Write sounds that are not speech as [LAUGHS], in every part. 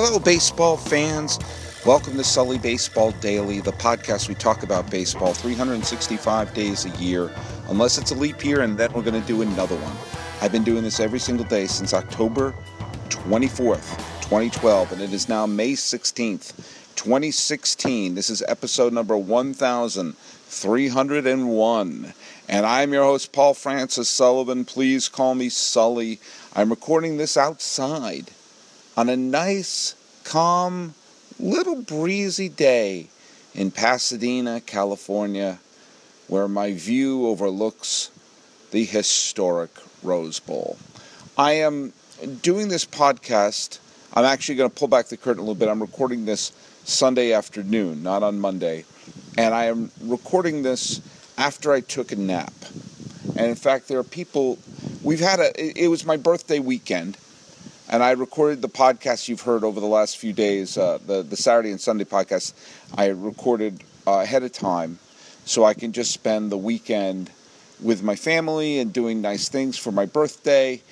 Hello, baseball fans. Welcome to Sully Baseball Daily, the podcast we talk about baseball 365 days a year, unless it's a leap year, and then we're going to do another one. I've been doing this every single day since October 24th, 2012, and it is now May 16th, 2016. This is episode number 1301. And I'm your host, Paul Francis Sullivan. Please call me Sully. I'm recording this outside on a nice, calm, little breezy day in Pasadena, California, where my view overlooks the historic Rose Bowl. I am doing this podcast. I'm actually going to pull back the curtain a little bit. I'm recording this Sunday afternoon, not on Monday. And I am recording this after I took a nap. And in fact, there are people, we've had a, it was my birthday weekend and I recorded the podcast you've heard over the last few days, uh, the the Saturday and Sunday podcast. I recorded uh, ahead of time, so I can just spend the weekend with my family and doing nice things for my birthday.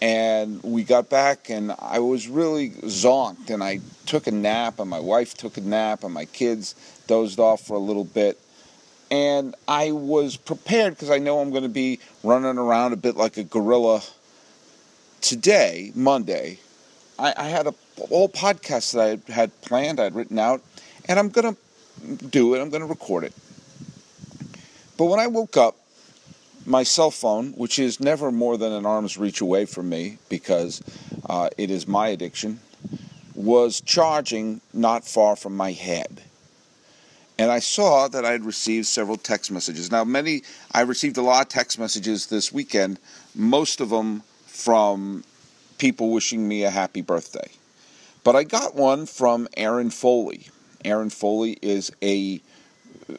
And we got back, and I was really zonked. And I took a nap, and my wife took a nap, and my kids dozed off for a little bit. And I was prepared because I know I'm going to be running around a bit like a gorilla today, Monday, I, I had a whole podcast that I had planned, I'd written out, and I'm going to do it. I'm going to record it. But when I woke up, my cell phone, which is never more than an arm's reach away from me because uh, it is my addiction, was charging not far from my head. And I saw that I had received several text messages. Now, many, I received a lot of text messages this weekend, most of them from people wishing me a happy birthday. But I got one from Erin Foley. Erin Foley is a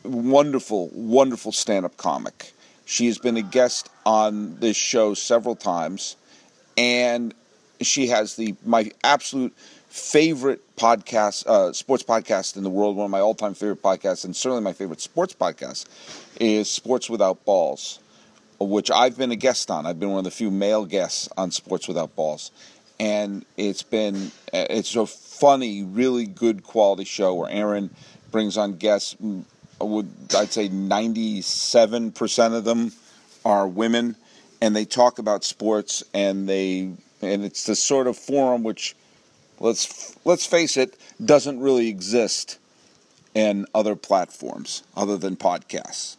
wonderful, wonderful stand up comic. She has been a guest on this show several times, and she has the my absolute favorite podcast, uh, sports podcast in the world. One of my all time favorite podcasts, and certainly my favorite sports podcast, is Sports Without Balls which I've been a guest on. I've been one of the few male guests on Sports Without Balls, and it's been eh, it's a funny, really good quality show where Erin brings on guests. Would I'd say ninety seven percent of them are women, and they talk about sports, and they and it's the sort of forum which let's let's face it doesn't really exist in other platforms other than podcasts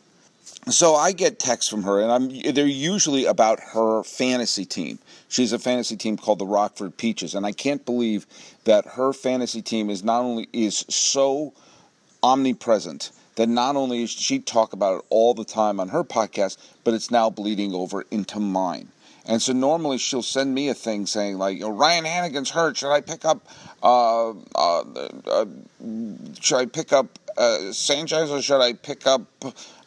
so I get texts from her, and I'm they're usually about her fantasy team. She's a fantasy team called the Rockford Peaches, and I can't believe that her fantasy team is not only is so omnipresent that not only is she talk about it all the time on her podcast, but it's now bleeding over into mine. And so normally she'll send me a thing saying like, oh, "Ryan Hanigan's hurt. Should I pick up? Uh, uh, uh, should I pick up uh, Sanchez or should I pick up?"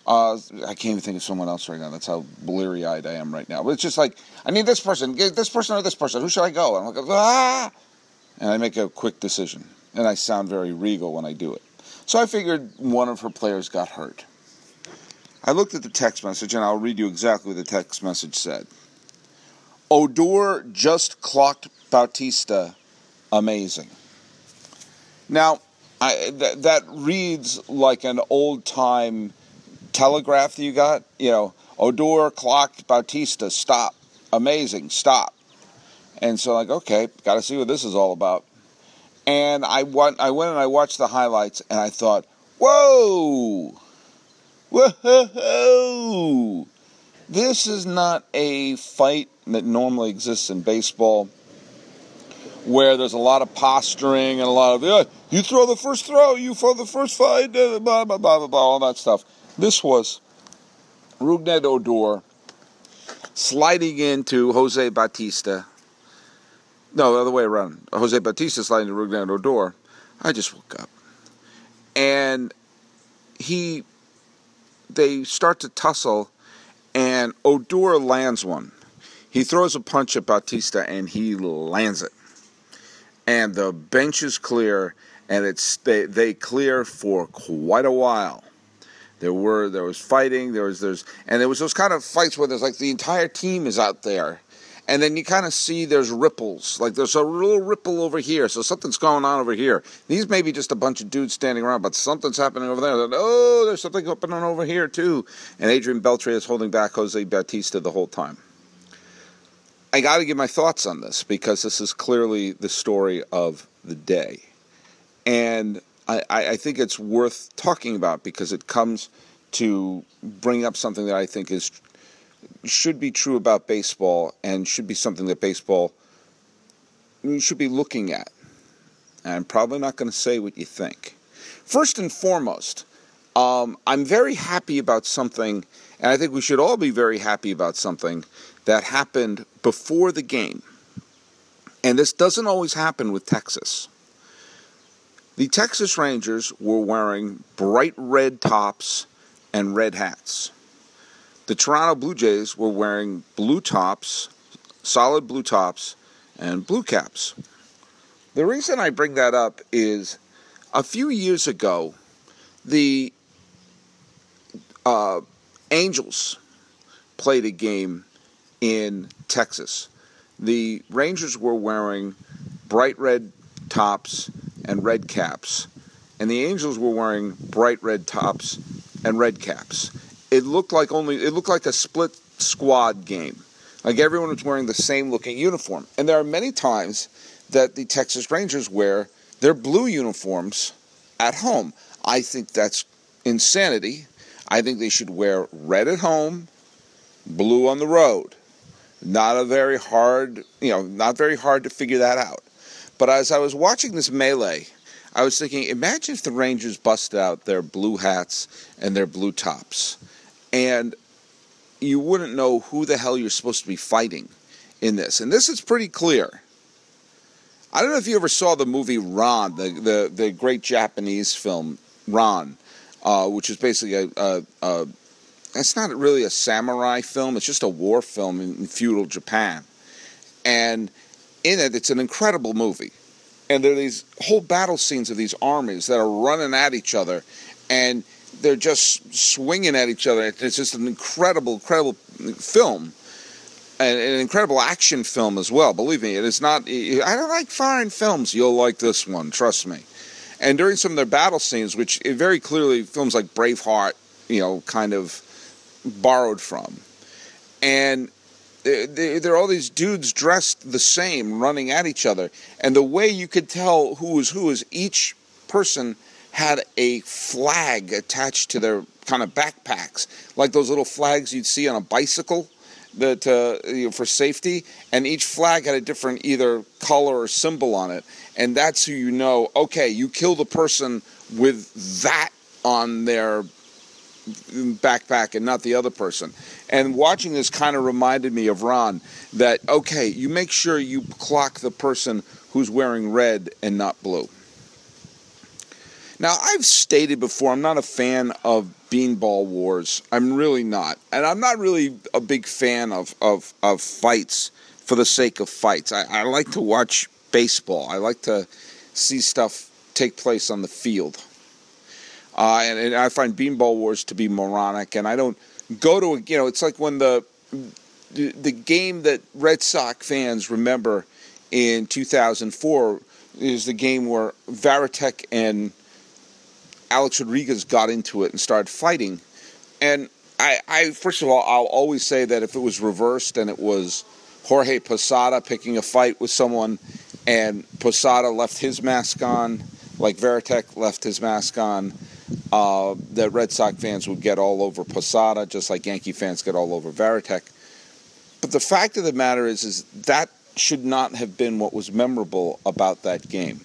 Uh, I can't even think of someone else right now. That's how bleary eyed I am right now. But it's just like, I need this person, this person or this person. Who should I go? And I'm like, ah! And I make a quick decision. And I sound very regal when I do it. So I figured one of her players got hurt. I looked at the text message, and I'll read you exactly what the text message said. Odor just clocked Bautista. Amazing. Now, I, th- that reads like an old time telegraph that you got, you know, Odor, clocked Bautista, stop. Amazing, stop. And so, like, okay, got to see what this is all about. And I went, I went and I watched the highlights, and I thought, whoa, whoa, this is not a fight that normally exists in baseball, where there's a lot of posturing and a lot of, yeah, you throw the first throw, you throw the first fight, blah, blah, blah, blah, blah, all that stuff. This was Rougned Odor sliding into Jose Bautista. No, the other way around. Jose Bautista sliding to Rougned Odor. I just woke up. And he, they start to tussle, and Odor lands one. He throws a punch at Bautista and he lands it. And the bench is clear, and it's they, they clear for quite a while. There were there was fighting. There was there's and there was those kind of fights where there's like the entire team is out there, and then you kind of see there's ripples, like there's a little ripple over here, so something's going on over here. These may be just a bunch of dudes standing around, but something's happening over there. oh, there's something happening on over here too. And Adrian Beltre is holding back Jose Bautista the whole time. I got to give my thoughts on this because this is clearly the story of the day. And I, I think it's worth talking about because it comes to bring up something that I think is should be true about baseball and should be something that baseball should be looking at. And I'm probably not going to say what you think. First and foremost, um, I'm very happy about something, and I think we should all be very happy about something that happened before the game. And this doesn't always happen with Texas. The Texas Rangers were wearing bright red tops and red hats. The Toronto Blue Jays were wearing blue tops, solid blue tops, and blue caps. The reason I bring that up is a few years ago, the uh, Angels played a game in Texas. The Rangers were wearing bright red tops and red caps, and the Angels were wearing bright red tops and red caps. It looked like only it looked like a split squad game. Like everyone was wearing the same looking uniform. And there are many times that the Texas Rangers wear their blue uniforms at home. I think that's insanity. I think they should wear red at home, blue on the road. Not a very hard, you know, not very hard to figure that out. But as I was watching this melee, I was thinking, imagine if the Rangers busted out their blue hats and their blue tops, and you wouldn't know who the hell you're supposed to be fighting in this. And this is pretty clear. I don't know if you ever saw the movie Ran, the the, the great Japanese film Ran, uh, which is basically a, a, a, it's not really a samurai film. It's just a war film in, in feudal Japan, and in it, it's an incredible movie and there are these whole battle scenes of these armies that are running at each other, and they're just swinging at each other. It's just an incredible, incredible film, and an incredible action film as well. Believe me, it is not. I don't like foreign films. You'll like this one, trust me. And during some of their battle scenes, which very clearly films like Braveheart, you know, kind of borrowed from, and there are all these dudes dressed the same running at each other. And the way you could tell who was who is each person had a flag attached to their kind of backpacks, like those little flags you'd see on a bicycle that uh, you know, for safety. And each flag had a different either color or symbol on it. And that's who you know, okay, you kill the person with that on their backpack and not the other person. And watching this kind of reminded me of Ran that, okay, you make sure you clock the person who's wearing red and not blue. Now, I've stated before, I'm not a fan of beanball wars. I'm really not. And I'm not really a big fan of, of, of fights for the sake of fights. I, I like to watch baseball, I like to see stuff take place on the field. Uh, and, and, I find beanball wars to be moronic. And I don't go to a, you know, it's like when the the game that Red Sox fans remember in 2004 is the game where Varitek and Alex Rodriguez got into it and started fighting. And I, I, first of all, I'll always say that if it was reversed and it was Jorge Posada picking a fight with someone and Posada left his mask on, like Varitek left his mask on, uh, the Red Sox fans would get all over Posada, just like Yankee fans get all over Varitek. But the fact of the matter is, is that should not have been what was memorable about that game.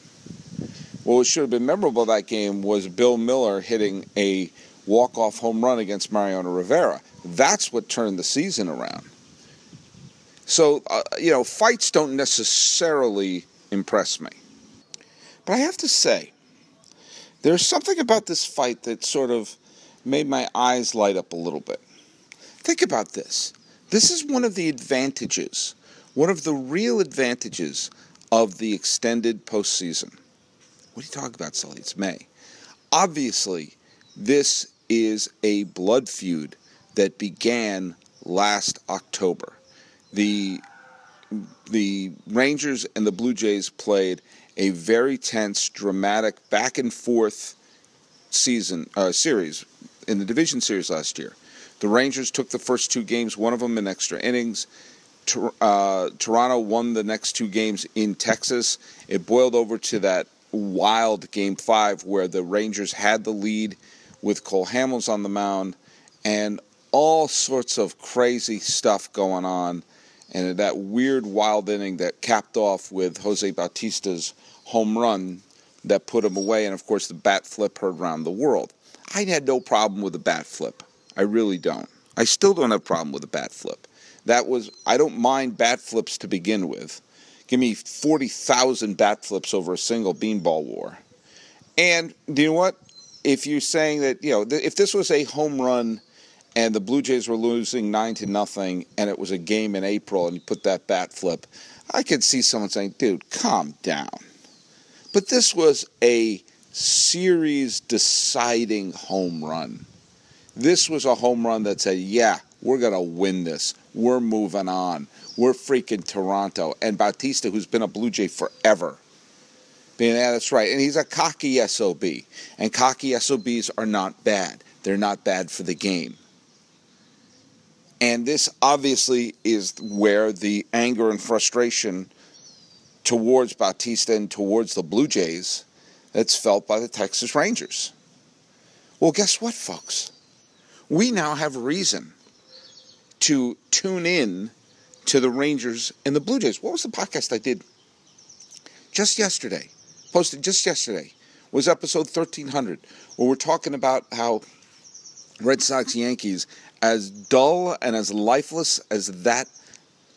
What should have been memorable that game was Bill Mueller hitting a walk-off home run against Mariano Rivera. That's what turned the season around. So, uh, you know, fights don't necessarily impress me. But I have to say, there's something about this fight that sort of made my eyes light up a little bit. Think about this. This is one of the advantages, one of the real advantages of the extended postseason. What are you talking about, Sully? It's May. Obviously, this is a blood feud that began last October. The the Rangers and the Blue Jays played a very tense, dramatic, back and forth season uh, series in the division series last year. The Rangers took the first two games, one of them in extra innings. Uh, Toronto won the next two games in Texas. It boiled over to that wild game five where the Rangers had the lead with Cole Hamels on the mound and all sorts of crazy stuff going on. And that weird wild inning that capped off with Jose Bautista's home run that put him away. And of course, the bat flip heard around the world. I had no problem with the bat flip. I really don't. I still don't have a problem with the bat flip. That was I don't mind bat flips to begin with. Give me forty thousand bat flips over a single beanball war. And do you know what? If you're saying that you know if this was a home run and the Blue Jays were losing nine to nothing and it was a game in April and you put that bat flip, I could see someone saying, "Dude, calm down." But this was a series deciding home run. This was a home run that said, yeah, we're to win this. We're moving on. We're freaking Toronto. And Bautista, who's been a Blue Jay forever, being, yeah, that's right. And he's a cocky SOB. And cocky SOBs are not bad. They're not bad for the game. And this obviously is where the anger and frustration towards Bautista and towards the Blue Jays that's felt by the Texas Rangers. Well, guess what, folks? We now have reason to tune in to the Rangers and the Blue Jays. What was the podcast I did just yesterday? Posted just yesterday was episode 1300, where we're talking about how Red Sox Yankees, as dull and as lifeless as that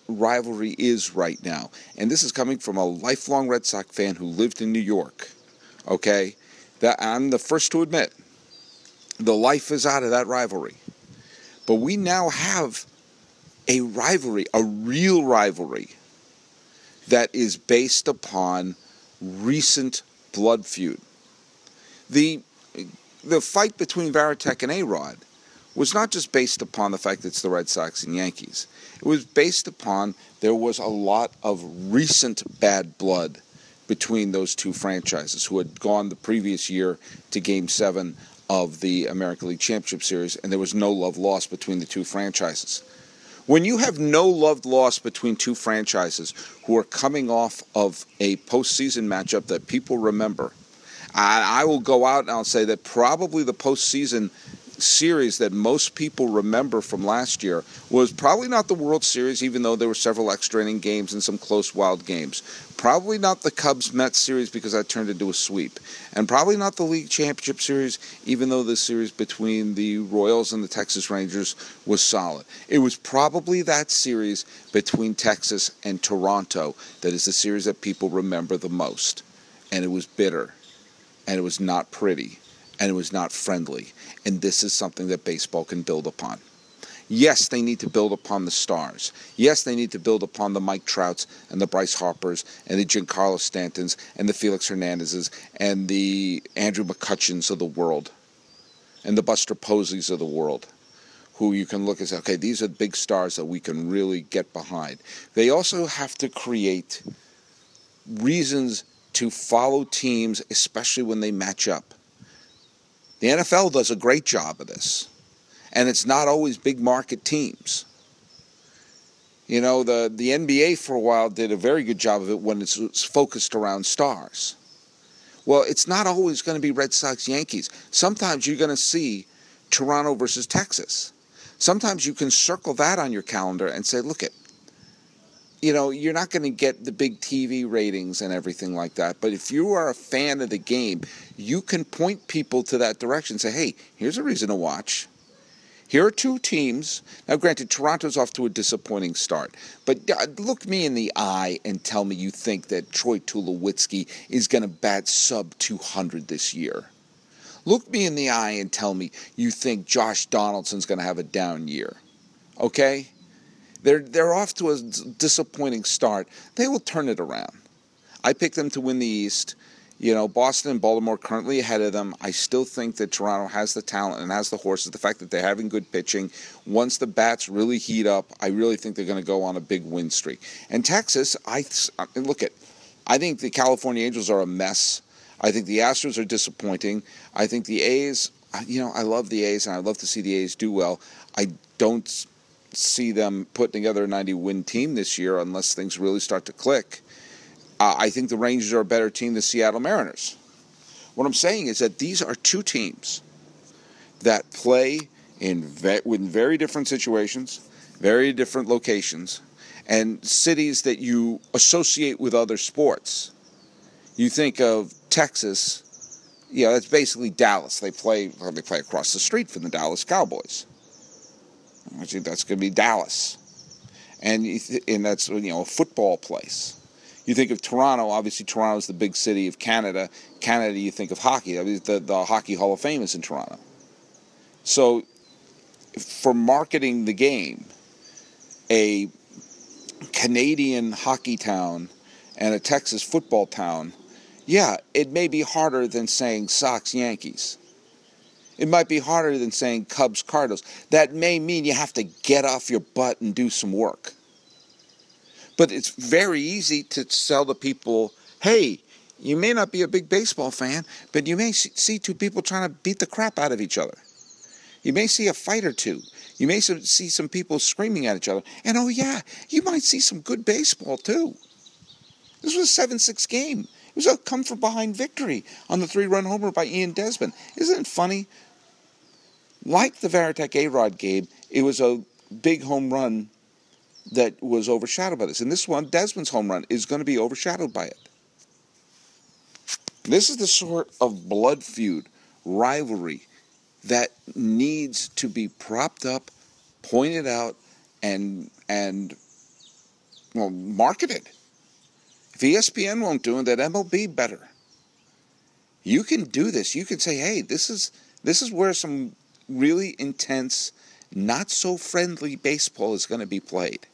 rivalry is right now. And this is coming from a lifelong Red Sox fan who lived in New York. Okay? That I'm the first to admit the life is out of that rivalry. But we now have a rivalry, a real rivalry that is based upon recent blood feud. The the fight between Varitek and A-Rod was not just based upon the fact that it's the Red Sox and Yankees. It was based upon there was a lot of recent bad blood between those two franchises who had gone the previous year to Game 7 of the American League Championship Series, and there was no love lost between the two franchises. When you have no love lost between two franchises who are coming off of a postseason matchup that people remember, I, I will go out and I'll say that probably the postseason series that most people remember from last year was probably not the World Series, even though there were several extra inning games and some close, wild games. Probably not the Cubs Mets series because that turned into a sweep. And probably not the League Championship series, even though the series between the Royals and the Texas Rangers was solid. It was probably that series between Texas and Toronto that is the series that people remember the most. And it was bitter. And it was not pretty and it was not friendly. And this is something that baseball can build upon. Yes, they need to build upon the stars. Yes, they need to build upon the Mike Trouts and the Bryce Harpers and the Giancarlo Stantons and the Felix Hernandezes and the Andrew McCutchens of the world and the Buster Poseys of the world, who you can look and say, okay, these are big stars that we can really get behind. They also have to create reasons to follow teams, especially when they match up. The NFL does a great job of this. And it's not always big market teams. You know, the, the NBA for a while did a very good job of it when it's focused around stars. Well, it's not always going to be Red Sox Yankees. Sometimes you're going to see Toronto versus Texas. Sometimes you can circle that on your calendar and say, look at you know, you're not going to get the big TV ratings and everything like that. But if you are a fan of the game, you can point people to that direction. Say, hey, here's a reason to watch. Here are two teams. Now, granted, Toronto's off to a disappointing start, but uh, look me in the eye and tell me you think that Troy Tulowitzki is going to bat sub 200 this year. Look me in the eye and tell me you think Josh Donaldson's going to have a down year. Okay? They're, they're off to a disappointing start. They will turn it around. I picked them to win the East. You know, Boston and Baltimore currently ahead of them. I still think that Toronto has the talent and has the horses. The fact that they're having good pitching. Once the bats really heat up, I really think they're going to go on a big win streak. And Texas, I look at. I think the California Angels are a mess. I think the Astros are disappointing. I think the A's. You know, I love the A's and I love to see the A's do well. I don't see them putting together a 90 win team this year unless things really start to click. Uh, I think the Rangers are a better team than Seattle Mariners. What I'm saying is that these are two teams that play in, ve- very different situations, very different locations, and cities that you associate with other sports. You think of Texas, you know, that's basically Dallas. They play they play across the street from the Dallas Cowboys. I think that's going to be Dallas, and and that's you know a football place. You think of Toronto, obviously Toronto is the big city of Canada. Canada, you think of hockey. I mean, the, the Hockey Hall of Fame is in Toronto. So, for marketing the game, a Canadian hockey town and a Texas football town, yeah, it may be harder than saying Sox Yankees. It might be harder than saying Cubs Cardinals. That may mean you have to get off your butt and do some work. But it's very easy to sell the people hey, you may not be a big baseball fan, but you may see two people trying to beat the crap out of each other. You may see a fight or two. You may see some people screaming at each other. And oh, yeah, you might see some good baseball too. This was a 7 6 game. It was a come from behind victory on the three run homer by Ian Desmond. Isn't it funny? Like the Varitek A Rod game, it was a big home run that was overshadowed by this. And this one, Desmond's home run, is going to be overshadowed by it. This is the sort of blood feud, rivalry that needs to be propped up, pointed out, and and well marketed. If ESPN won't do it, then MLB better. You can do this. You can say, "Hey, this is this is where some really intense, not so friendly baseball is going to be played."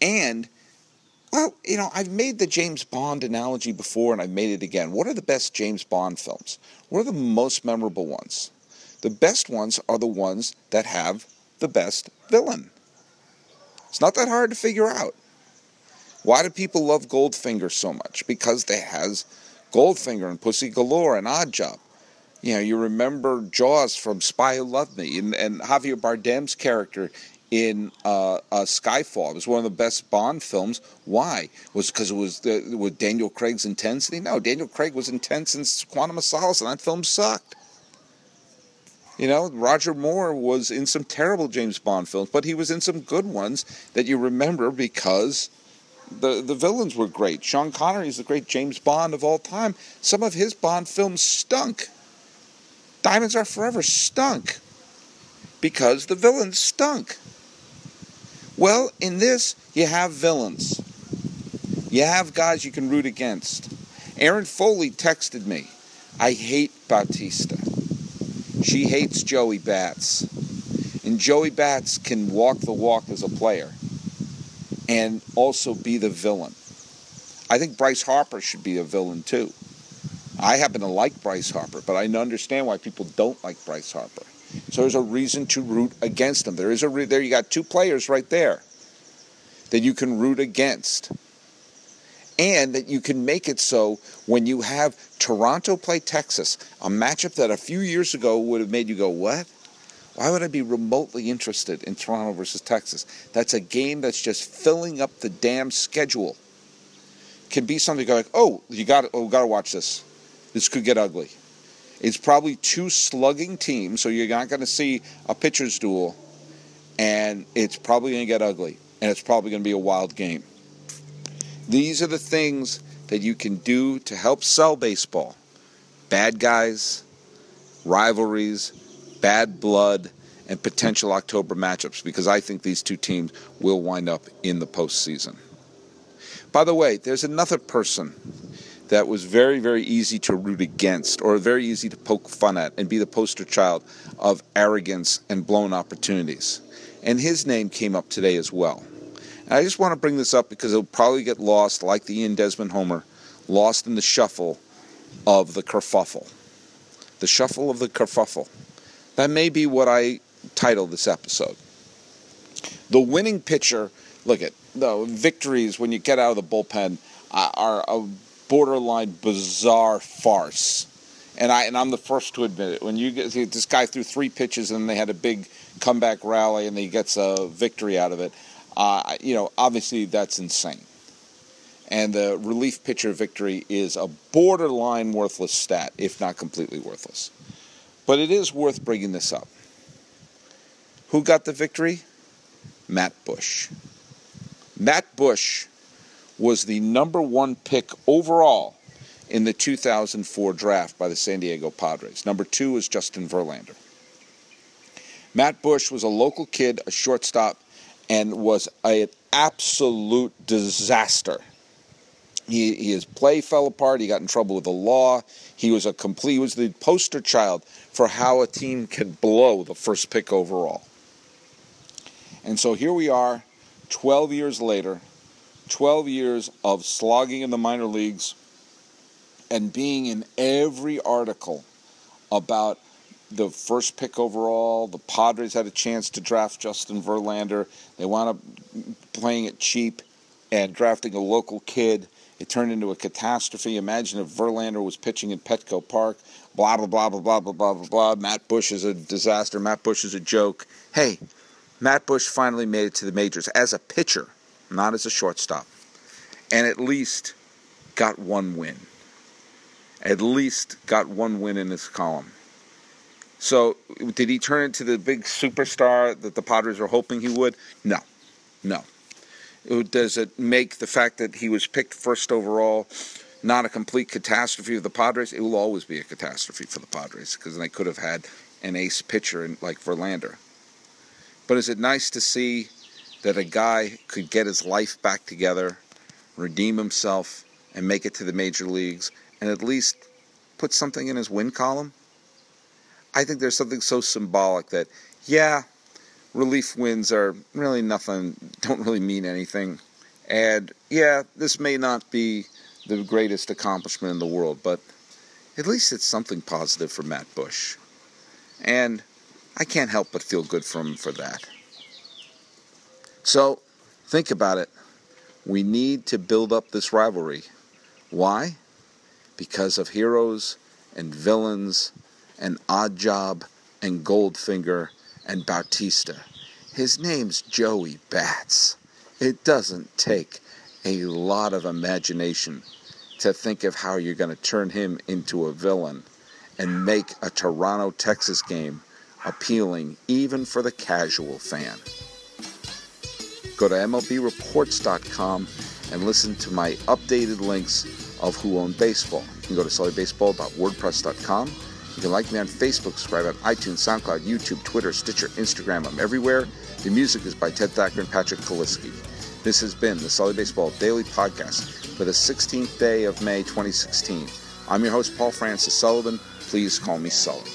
And, well, you know, I've made the James Bond analogy before and I've made it again. What are the best James Bond films? What are the most memorable ones? The best ones are the ones that have the best villain. It's not that hard to figure out. Why do people love Goldfinger so much? Because they has Goldfinger and Pussy Galore and Odd Job. You know, you remember Jaws from Spy Who Loved Me, and, and Javier Bardem's character in uh, uh, Skyfall. It was one of the best Bond films. Why? Was because it was the, with Daniel Craig's intensity? No, Daniel Craig was intense in Quantum of Solace, and that film sucked. You know, Roger Moore was in some terrible James Bond films, but he was in some good ones that you remember because the the villains were great. Sean Connery is the great James Bond of all time. Some of his Bond films stunk. Diamonds Are Forever stunk because the villains stunk. Well, in this, you have villains. You have guys you can root against. Erin Foley texted me, I hate Bautista. She hates Joey Bats. And Joey Bats can walk the walk as a player and also be the villain. I think Bryce Harper should be a villain too. I happen to like Bryce Harper, but I understand why people don't like Bryce Harper. So there's a reason to root against them. There is a re- there. You got two players right there that you can root against, and that you can make it so when you have Toronto play Texas, a matchup that a few years ago would have made you go, "What? Why would I be remotely interested in Toronto versus Texas?" That's a game that's just filling up the damn schedule. Can be something like, "Oh, you got oh, got to watch this. This could get ugly." It's probably two slugging teams, so you're not going to see a pitcher's duel, and it's probably going to get ugly, and it's probably going to be a wild game. These are the things that you can do to help sell baseball bad guys, rivalries, bad blood, and potential October matchups because I think these two teams will wind up in the postseason. By the way, there's another person that was very, very easy to root against or very easy to poke fun at and be the poster child of arrogance and blown opportunities. And his name came up today as well. And I just want to bring this up because it'll probably get lost, like the Ian Desmond Homer, lost in the shuffle of the kerfuffle. The shuffle of the kerfuffle. That may be what I titled this episode. The winning pitcher, look at the victories when you get out of the bullpen uh, are a borderline bizarre farce. And I and I'm the first to admit it. When you get this guy threw three pitches and they had a big comeback rally and he gets a victory out of it, uh, you know, obviously that's insane. And the relief pitcher victory is a borderline worthless stat, if not completely worthless. But it is worth bringing this up. Who got the victory? Matt Bush. Matt Bush was the number one pick overall in the 2004 draft by the San Diego Padres. Number two was Justin Verlander. Matt Bush was a local kid, a shortstop, and was an absolute disaster. He, his play fell apart. He got in trouble with the law. He was a complete. He was the poster child for how a team can blow the first pick overall. And so here we are, 12 years later, 12 years of slogging in the minor leagues and being in every article about the first pick overall. The Padres had a chance to draft Justin Verlander. They wound up playing it cheap and drafting a local kid. It turned into a catastrophe. Imagine if Verlander was pitching in Petco Park. Blah, blah, blah, blah, blah, blah, blah, blah, blah. Matt Bush is a disaster. Matt Bush is a joke. Hey, Matt Bush finally made it to the majors as a pitcher, not as a shortstop. And at least got one win. At least got one win in his column. So, did he turn into the big superstar that the Padres were hoping he would? No. No. Does it make the fact that he was picked first overall not a complete catastrophe of the Padres? It will always be a catastrophe for the Padres because they could have had an ace pitcher like Verlander. But is it nice to see that a guy could get his life back together, redeem himself, and make it to the major leagues, and at least put something in his win column? I think there's something so symbolic that, yeah, relief wins are really nothing, [LAUGHS] don't really mean anything. And yeah, this may not be the greatest accomplishment in the world, but at least it's something positive for Matt Bush. And I can't help but feel good for him for that. So, think about it. We need to build up this rivalry. Why? Because of heroes and villains and Oddjob and Goldfinger and Bautista. His name's Joey Bats. It doesn't take a lot of imagination to think of how you're going to turn him into a villain and make a Toronto, Texas game appealing even for the casual fan. Go to MLBReports.com and listen to my updated links of Who Owned Baseball. You can go to sullybaseball.wordpress.com. You can like me on Facebook, subscribe on iTunes, SoundCloud, YouTube, Twitter, Stitcher, Instagram. I'm everywhere. The music is by Ted Thacker and Patrick Kaliski. This has been the Sully Baseball Daily Podcast for the 16th day of May 2016. I'm your host, Paul Francis Sullivan. Please call me Sully.